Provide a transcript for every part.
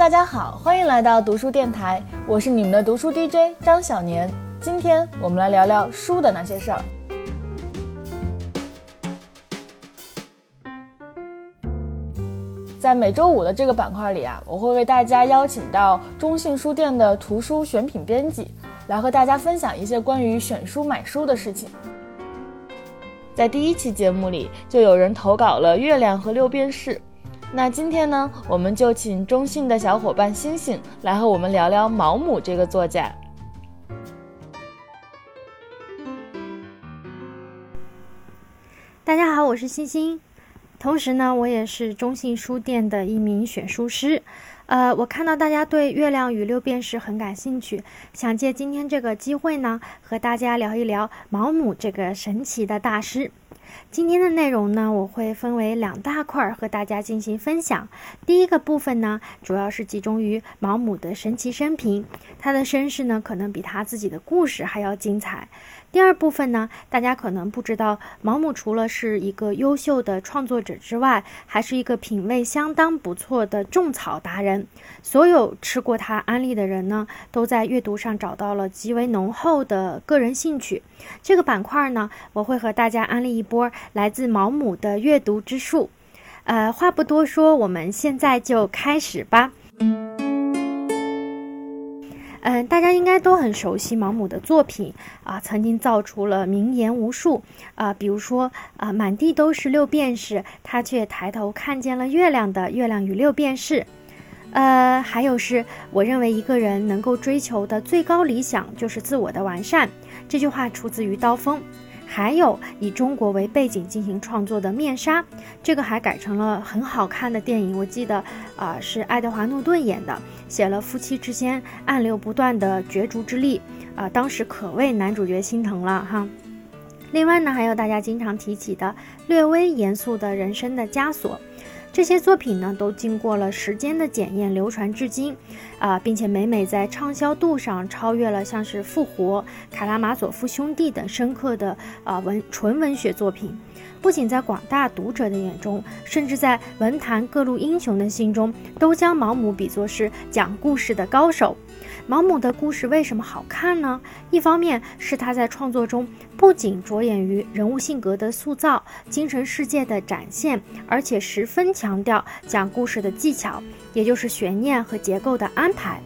大家好，欢迎来到读书电台，我是你们的读书 DJ 张小年。今天我们来聊聊书的那些事儿。在每周五的这个板块里啊，我会为大家邀请到中信书店的图书选品编辑，来和大家分享一些关于选书买书的事情。在第一期节目里，就有人投稿了《月亮和六便士》。那今天呢，我们就请中信的小伙伴星星来和我们聊聊毛姆这个作家。大家好，我是星星，同时呢，我也是中信书店的一名选书师。呃，我看到大家对《月亮与六便士》很感兴趣，想借今天这个机会呢，和大家聊一聊毛姆这个神奇的大师。今天的内容呢，我会分为两大块和大家进行分享。第一个部分呢，主要是集中于毛姆的神奇生平，他的身世呢，可能比他自己的故事还要精彩。第二部分呢，大家可能不知道，毛姆除了是一个优秀的创作者之外，还是一个品味相当不错的种草达人。所有吃过他安利的人呢，都在阅读上找到了极为浓厚的个人兴趣。这个板块呢，我会和大家安利一波来自毛姆的阅读之术。呃，话不多说，我们现在就开始吧。嗯，大家应该都很熟悉毛姆的作品啊，曾经造出了名言无数啊，比如说啊，满地都是六便士，他却抬头看见了月亮的《月亮与六便士》。呃，还有是我认为一个人能够追求的最高理想就是自我的完善，这句话出自于刀锋。还有以中国为背景进行创作的《面纱》，这个还改成了很好看的电影。我记得啊，是爱德华诺顿演的，写了夫妻之间暗流不断的角逐之力啊，当时可谓男主角心疼了哈。另外呢，还有大家经常提起的略微严肃的人生的枷锁。这些作品呢，都经过了时间的检验，流传至今，啊，并且每每在畅销度上超越了像是《复活》《卡拉马佐夫兄弟》等深刻的啊文纯文学作品。不仅在广大读者的眼中，甚至在文坛各路英雄的心中，都将毛姆比作是讲故事的高手。毛姆的故事为什么好看呢？一方面是他在创作中不仅着眼于人物性格的塑造、精神世界的展现，而且十分强调讲故事的技巧，也就是悬念和结构的安排。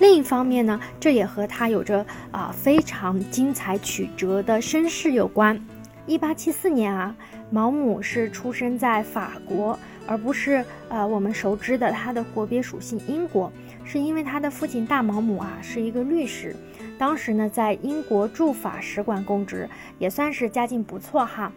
另一方面呢，这也和他有着啊非常精彩曲折的身世有关。一八七四年啊，毛姆是出生在法国，而不是呃我们熟知的他的国别属性英国，是因为他的父亲大毛姆啊是一个律师，当时呢在英国驻法使馆供职，也算是家境不错哈。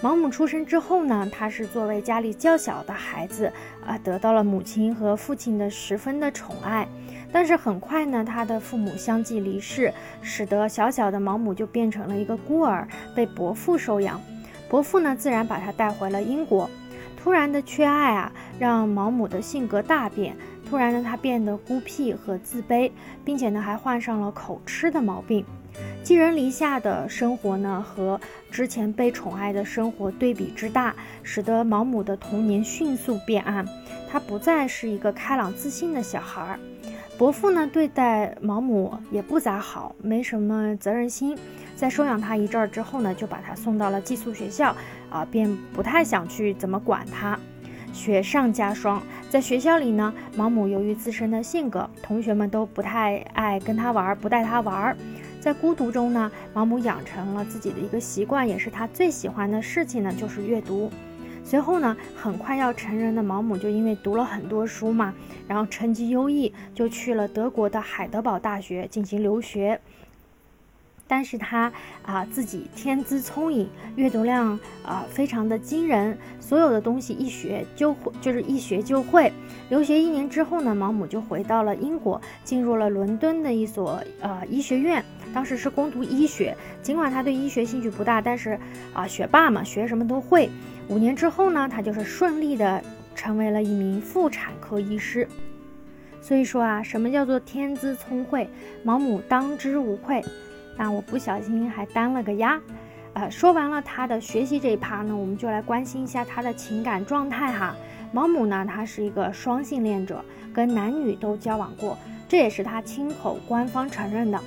毛姆出生之后呢，他是作为家里较小的孩子啊，得到了母亲和父亲的十分的宠爱。但是很快呢，他的父母相继离世，使得小小的毛姆就变成了一个孤儿，被伯父收养。伯父呢，自然把他带回了英国。突然的缺爱啊，让毛姆的性格大变。突然呢，他变得孤僻和自卑，并且呢，还患上了口吃的毛病。寄人篱下的生活呢，和之前被宠爱的生活对比之大，使得毛姆的童年迅速变暗。他不再是一个开朗自信的小孩儿。伯父呢，对待毛姆也不咋好，没什么责任心。在收养他一阵儿之后呢，就把他送到了寄宿学校，啊，便不太想去怎么管他。雪上加霜，在学校里呢，毛姆由于自身的性格，同学们都不太爱跟他玩，不带他玩。在孤独中呢，毛姆养成了自己的一个习惯，也是他最喜欢的事情呢，就是阅读。随后呢，很快要成人的毛姆就因为读了很多书嘛，然后成绩优异，就去了德国的海德堡大学进行留学。但是他啊自己天资聪颖，阅读量啊非常的惊人，所有的东西一学就会，就是一学就会。留学一年之后呢，毛姆就回到了英国，进入了伦敦的一所呃医学院，当时是攻读医学。尽管他对医学兴趣不大，但是啊学霸嘛，学什么都会。五年之后呢，他就是顺利的成为了一名妇产科医师。所以说啊，什么叫做天资聪慧？毛姆当之无愧。但我不小心还担了个鸭，呃，说完了他的学习这一趴呢，我们就来关心一下他的情感状态哈。毛姆呢，他是一个双性恋者，跟男女都交往过，这也是他亲口官方承认的。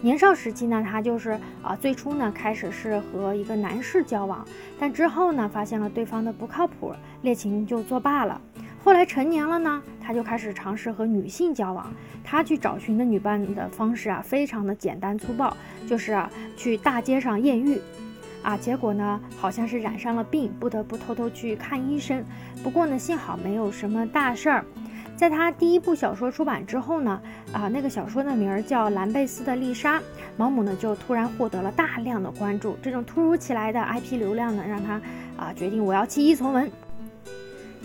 年少时期呢，他就是啊，最初呢开始是和一个男士交往，但之后呢发现了对方的不靠谱，恋情就作罢了。后来成年了呢，他就开始尝试和女性交往。他去找寻的女伴的方式啊，非常的简单粗暴，就是啊去大街上艳遇，啊，结果呢好像是染上了病，不得不偷偷去看医生。不过呢，幸好没有什么大事儿。在他第一部小说出版之后呢，啊，那个小说的名儿叫《兰贝斯的丽莎》，毛姆呢就突然获得了大量的关注。这种突如其来的 IP 流量呢，让他啊决定我要弃医从文。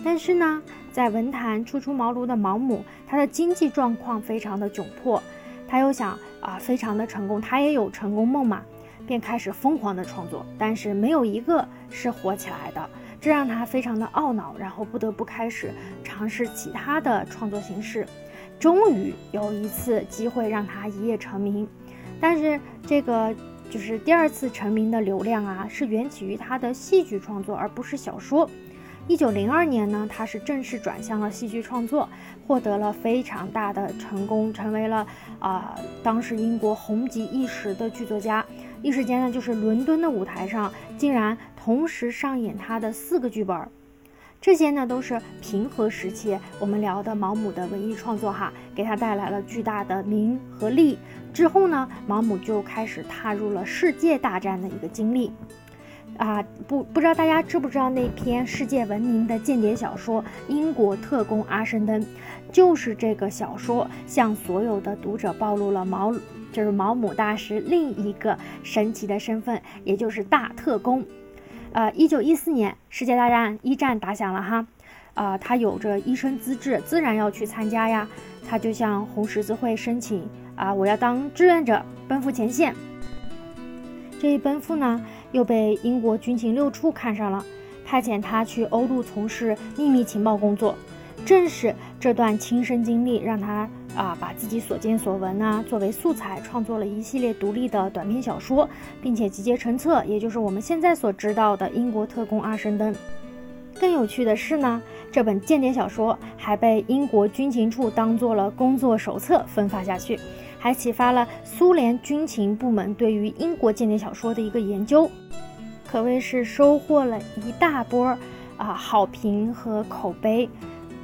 但是呢，在文坛初出茅庐的毛姆，他的经济状况非常的窘迫，他又想啊非常的成功，他也有成功梦嘛，便开始疯狂的创作，但是没有一个是火起来的。这让他非常的懊恼，然后不得不开始尝试其他的创作形式。终于有一次机会让他一夜成名，但是这个就是第二次成名的流量啊，是源起于他的戏剧创作，而不是小说。一九零二年呢，他是正式转向了戏剧创作，获得了非常大的成功，成为了啊当时英国红极一时的剧作家。一时间呢，就是伦敦的舞台上竟然。同时上演他的四个剧本，这些呢都是平和时期我们聊的毛姆的文艺创作哈，给他带来了巨大的名和利。之后呢，毛姆就开始踏入了世界大战的一个经历。啊，不不知道大家知不知道那篇世界闻名的间谍小说《英国特工阿什登》，就是这个小说向所有的读者暴露了毛就是毛姆大师另一个神奇的身份，也就是大特工。呃，一九一四年，世界大战一战打响了哈，啊，他有着医生资质，自然要去参加呀。他就向红十字会申请啊，我要当志愿者，奔赴前线。这一奔赴呢，又被英国军情六处看上了，派遣他去欧陆从事秘密情报工作。正是这段亲身经历，让他。啊，把自己所见所闻呢作为素材，创作了一系列独立的短篇小说，并且集结成册，也就是我们现在所知道的《英国特工阿什登》。更有趣的是呢，这本间谍小说还被英国军情处当做了工作手册分发下去，还启发了苏联军情部门对于英国间谍小说的一个研究，可谓是收获了一大波啊好评和口碑。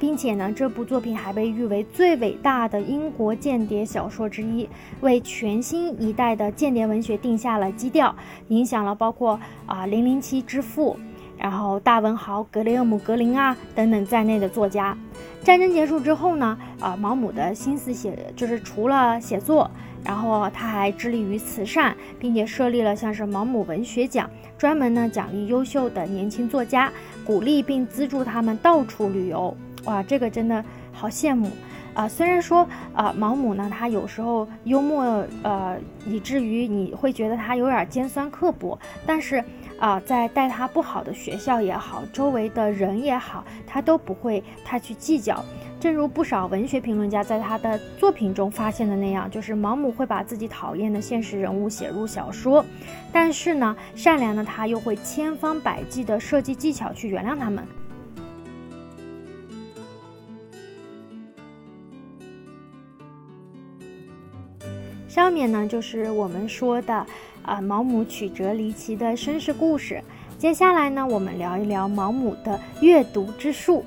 并且呢，这部作品还被誉为最伟大的英国间谍小说之一，为全新一代的间谍文学定下了基调，影响了包括啊《零零七之父》，然后大文豪格雷厄姆·格林啊等等在内的作家。战争结束之后呢，啊毛姆的心思写就是除了写作，然后他还致力于慈善，并且设立了像是毛姆文学奖，专门呢奖励优秀的年轻作家，鼓励并资助他们到处旅游。哇，这个真的好羡慕啊！虽然说啊，毛姆呢，他有时候幽默，呃，以至于你会觉得他有点尖酸刻薄，但是啊，在待他不好的学校也好，周围的人也好，他都不会太去计较。正如不少文学评论家在他的作品中发现的那样，就是毛姆会把自己讨厌的现实人物写入小说，但是呢，善良的他又会千方百计的设计技巧去原谅他们。上面呢就是我们说的，啊毛姆曲折离奇的身世故事。接下来呢，我们聊一聊毛姆的阅读之术。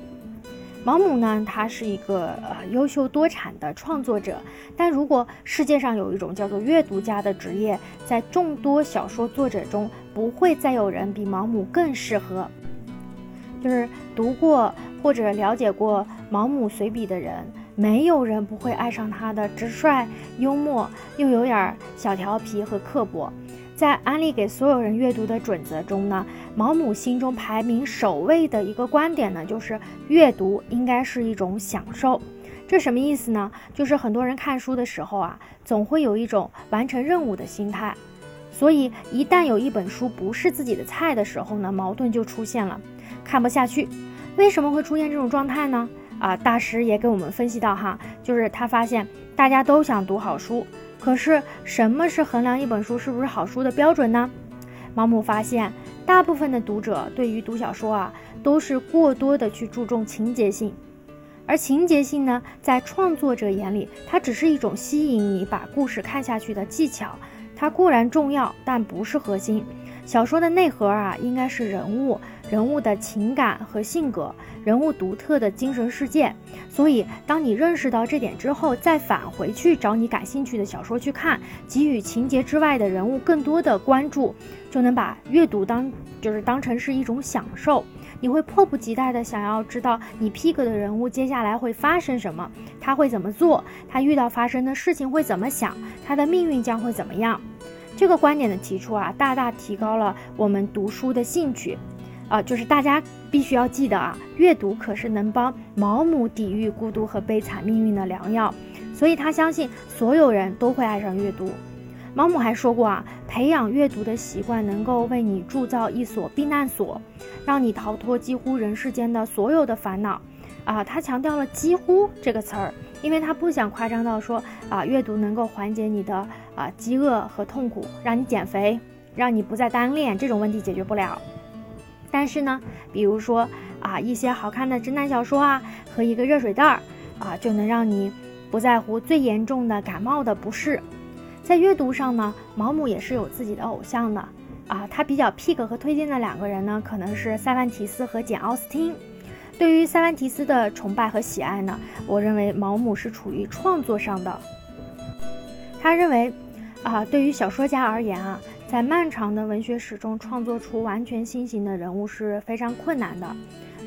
毛姆呢，他是一个呃优秀多产的创作者，但如果世界上有一种叫做阅读家的职业，在众多小说作者中，不会再有人比毛姆更适合。就是读过或者了解过毛姆随笔的人。没有人不会爱上他的直率、幽默，又有点小调皮和刻薄。在安利给所有人阅读的准则中呢，毛姆心中排名首位的一个观点呢，就是阅读应该是一种享受。这什么意思呢？就是很多人看书的时候啊，总会有一种完成任务的心态，所以一旦有一本书不是自己的菜的时候呢，矛盾就出现了，看不下去。为什么会出现这种状态呢？啊，大师也给我们分析到哈，就是他发现大家都想读好书，可是什么是衡量一本书是不是好书的标准呢？毛姆发现，大部分的读者对于读小说啊，都是过多的去注重情节性，而情节性呢，在创作者眼里，它只是一种吸引你把故事看下去的技巧，它固然重要，但不是核心。小说的内核啊，应该是人物。人物的情感和性格，人物独特的精神世界。所以，当你认识到这点之后，再返回去找你感兴趣的小说去看，给予情节之外的人物更多的关注，就能把阅读当就是当成是一种享受。你会迫不及待的想要知道你 pick 的人物接下来会发生什么，他会怎么做，他遇到发生的事情会怎么想，他的命运将会怎么样。这个观点的提出啊，大大提高了我们读书的兴趣。啊，就是大家必须要记得啊，阅读可是能帮毛姆抵御孤独和悲惨命运的良药，所以他相信所有人都会爱上阅读。毛姆还说过啊，培养阅读的习惯能够为你铸造一所避难所，让你逃脱几乎人世间的所有的烦恼。啊，他强调了“几乎”这个词儿，因为他不想夸张到说啊，阅读能够缓解你的啊饥饿和痛苦，让你减肥，让你不再单恋，这种问题解决不了。但是呢，比如说啊，一些好看的侦探小说啊，和一个热水袋儿啊，就能让你不在乎最严重的感冒的不适。在阅读上呢，毛姆也是有自己的偶像的啊，他比较 pick 和推荐的两个人呢，可能是塞万提斯和简奥斯汀。对于塞万提斯的崇拜和喜爱呢，我认为毛姆是处于创作上的。他认为啊，对于小说家而言啊。在漫长的文学史中，创作出完全新型的人物是非常困难的。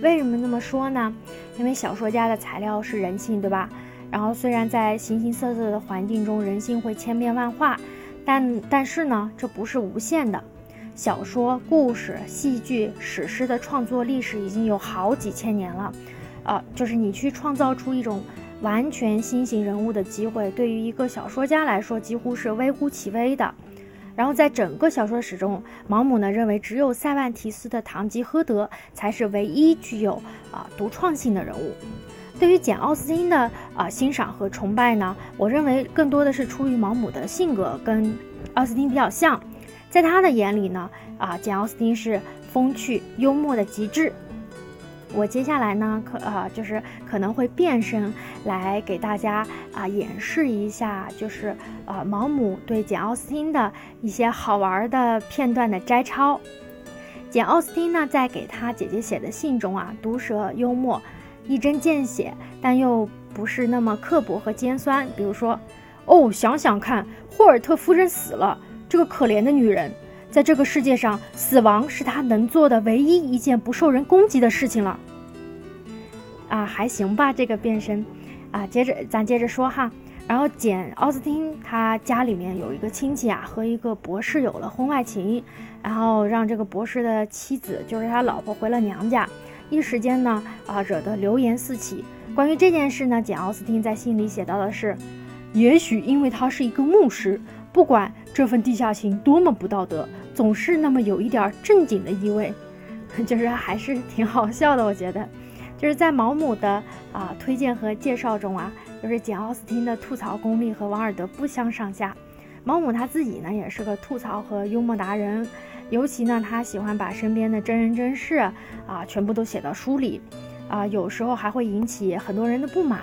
为什么这么说呢？因为小说家的材料是人性，对吧？然后虽然在形形色色的环境中，人性会千变万化，但但是呢，这不是无限的。小说、故事、戏剧、史诗的创作历史已经有好几千年了，呃，就是你去创造出一种完全新型人物的机会，对于一个小说家来说，几乎是微乎其微的。然后在整个小说史中，毛姆呢认为只有塞万提斯的堂吉诃德才是唯一具有啊独创性的人物。对于简奥斯汀的啊欣赏和崇拜呢，我认为更多的是出于毛姆的性格跟奥斯汀比较像，在他的眼里呢，啊简奥斯汀是风趣幽默的极致。我接下来呢，可呃就是可能会变身来给大家啊演示一下，就是呃毛姆对简奥斯汀的一些好玩的片段的摘抄。简奥斯汀呢在给他姐姐写的信中啊，毒舌幽默，一针见血，但又不是那么刻薄和尖酸。比如说，哦，想想看，霍尔特夫人死了，这个可怜的女人。在这个世界上，死亡是他能做的唯一一件不受人攻击的事情了。啊，还行吧，这个变身。啊，接着咱接着说哈。然后简奥斯汀他家里面有一个亲戚啊，和一个博士有了婚外情，然后让这个博士的妻子，就是他老婆回了娘家，一时间呢，啊，惹得流言四起。关于这件事呢，简奥斯汀在信里写到的是：也许因为他是一个牧师，不管这份地下情多么不道德。总是那么有一点正经的意味，就是还是挺好笑的。我觉得，就是在毛姆的啊推荐和介绍中啊，就是简奥斯汀的吐槽功力和王尔德不相上下。毛姆他自己呢也是个吐槽和幽默达人，尤其呢他喜欢把身边的真人真事啊全部都写到书里，啊有时候还会引起很多人的不满。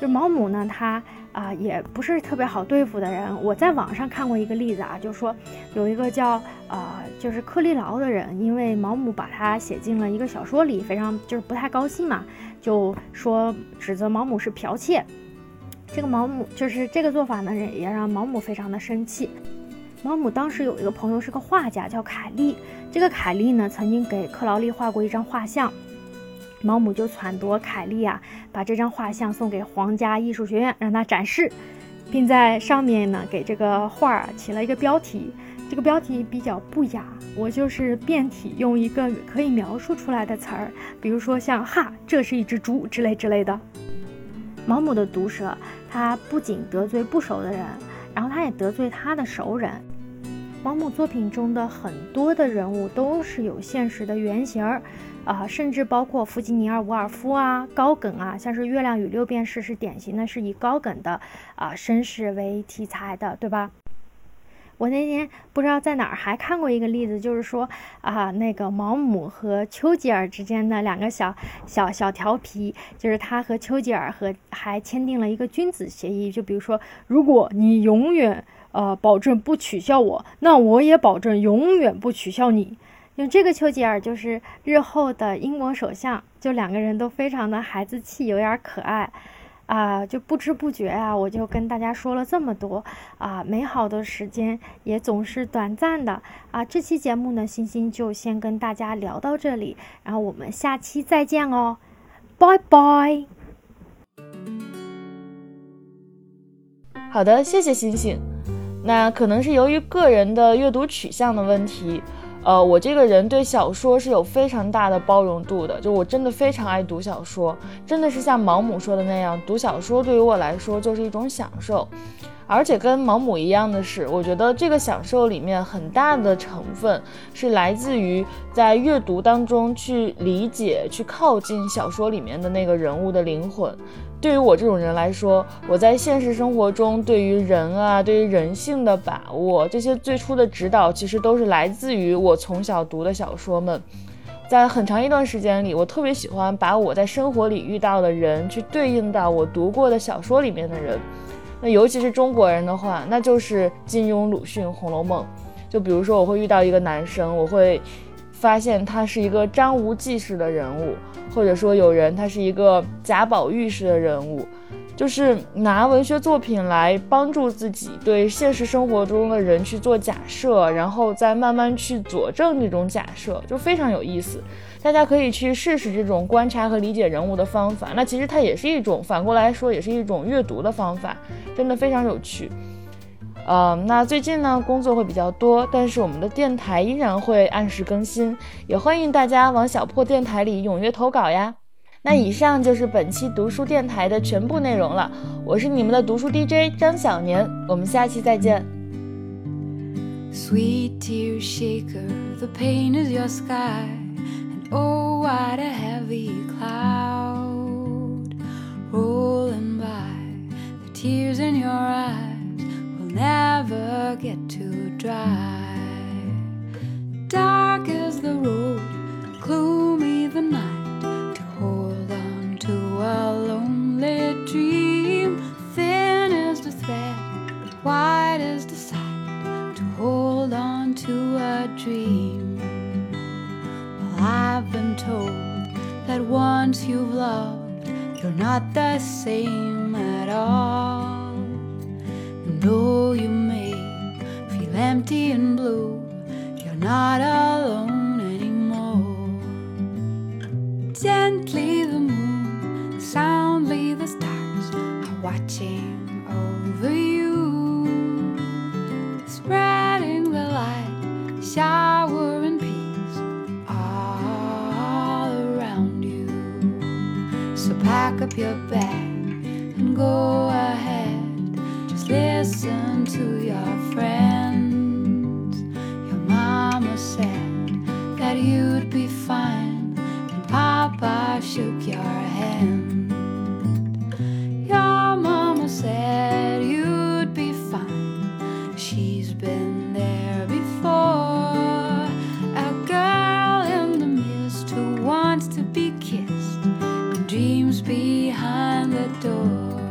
就毛姆呢他。啊，也不是特别好对付的人。我在网上看过一个例子啊，就是说有一个叫呃，就是克利劳的人，因为毛姆把他写进了一个小说里，非常就是不太高兴嘛，就说指责毛姆是剽窃。这个毛姆就是这个做法呢，也让毛姆非常的生气。毛姆当时有一个朋友是个画家，叫凯利。这个凯利呢，曾经给克劳利画过一张画像。毛姆就撺掇凯利啊，把这张画像送给皇家艺术学院，让他展示，并在上面呢给这个画儿起了一个标题。这个标题比较不雅，我就是变体用一个可以描述出来的词儿，比如说像“哈，这是一只猪”之类之类的。毛姆的毒舌，他不仅得罪不熟的人，然后他也得罪他的熟人。毛姆作品中的很多的人物都是有现实的原型儿。啊，甚至包括弗吉尼尔·伍尔夫啊，高梗啊，像是《月亮与六便士》是典型的，是以高梗的啊身世为题材的，对吧？我那天不知道在哪儿还看过一个例子，就是说啊，那个毛姆和丘吉尔之间的两个小小小调皮，就是他和丘吉尔和还签订了一个君子协议，就比如说，如果你永远呃保证不取笑我，那我也保证永远不取笑你。因为这个丘吉尔就是日后的英国首相，就两个人都非常的孩子气，有点可爱。啊，就不知不觉啊，我就跟大家说了这么多啊，美好的时间也总是短暂的啊。这期节目呢，星星就先跟大家聊到这里，然后我们下期再见哦，拜拜。好的，谢谢星星。那可能是由于个人的阅读取向的问题。呃，我这个人对小说是有非常大的包容度的，就我真的非常爱读小说，真的是像毛姆说的那样，读小说对于我来说就是一种享受。而且跟毛姆一样的是，我觉得这个享受里面很大的成分是来自于在阅读当中去理解、去靠近小说里面的那个人物的灵魂。对于我这种人来说，我在现实生活中对于人啊、对于人性的把握，这些最初的指导，其实都是来自于我从小读的小说们。在很长一段时间里，我特别喜欢把我在生活里遇到的人去对应到我读过的小说里面的人。那尤其是中国人的话，那就是金庸、鲁迅、《红楼梦》。就比如说，我会遇到一个男生，我会发现他是一个张无忌式的人物。或者说有人他是一个贾宝玉式的人物，就是拿文学作品来帮助自己对现实生活中的人去做假设，然后再慢慢去佐证这种假设，就非常有意思。大家可以去试试这种观察和理解人物的方法。那其实它也是一种反过来说，也是一种阅读的方法，真的非常有趣。呃，那最近呢工作会比较多，但是我们的电台依然会按时更新，也欢迎大家往小破电台里踊跃投稿呀。那以上就是本期读书电台的全部内容了，我是你们的读书 DJ 张小年，我们下期再见。Sweet tear shaker, the pain is your sky, and oh, what a heavy cloud rolling by, the tears in your eyes. Never get too dry. Dark is the road, gloomy the night. To hold on to a lonely dream. Thin is the thread, wide is the sight. To hold on to a dream. Well, I've been told that once you've loved, you're not the same at all. Empty and blue, you're not alone anymore. Gently the moon, soundly the stars are watching over you, spreading the light, showering peace all around you. So pack up your bag and go ahead Just listen to your friends. Mama said that you'd be fine, and Papa shook your hand. Your mama said you'd be fine, she's been there before. A girl in the mist who wants to be kissed and dreams behind the door.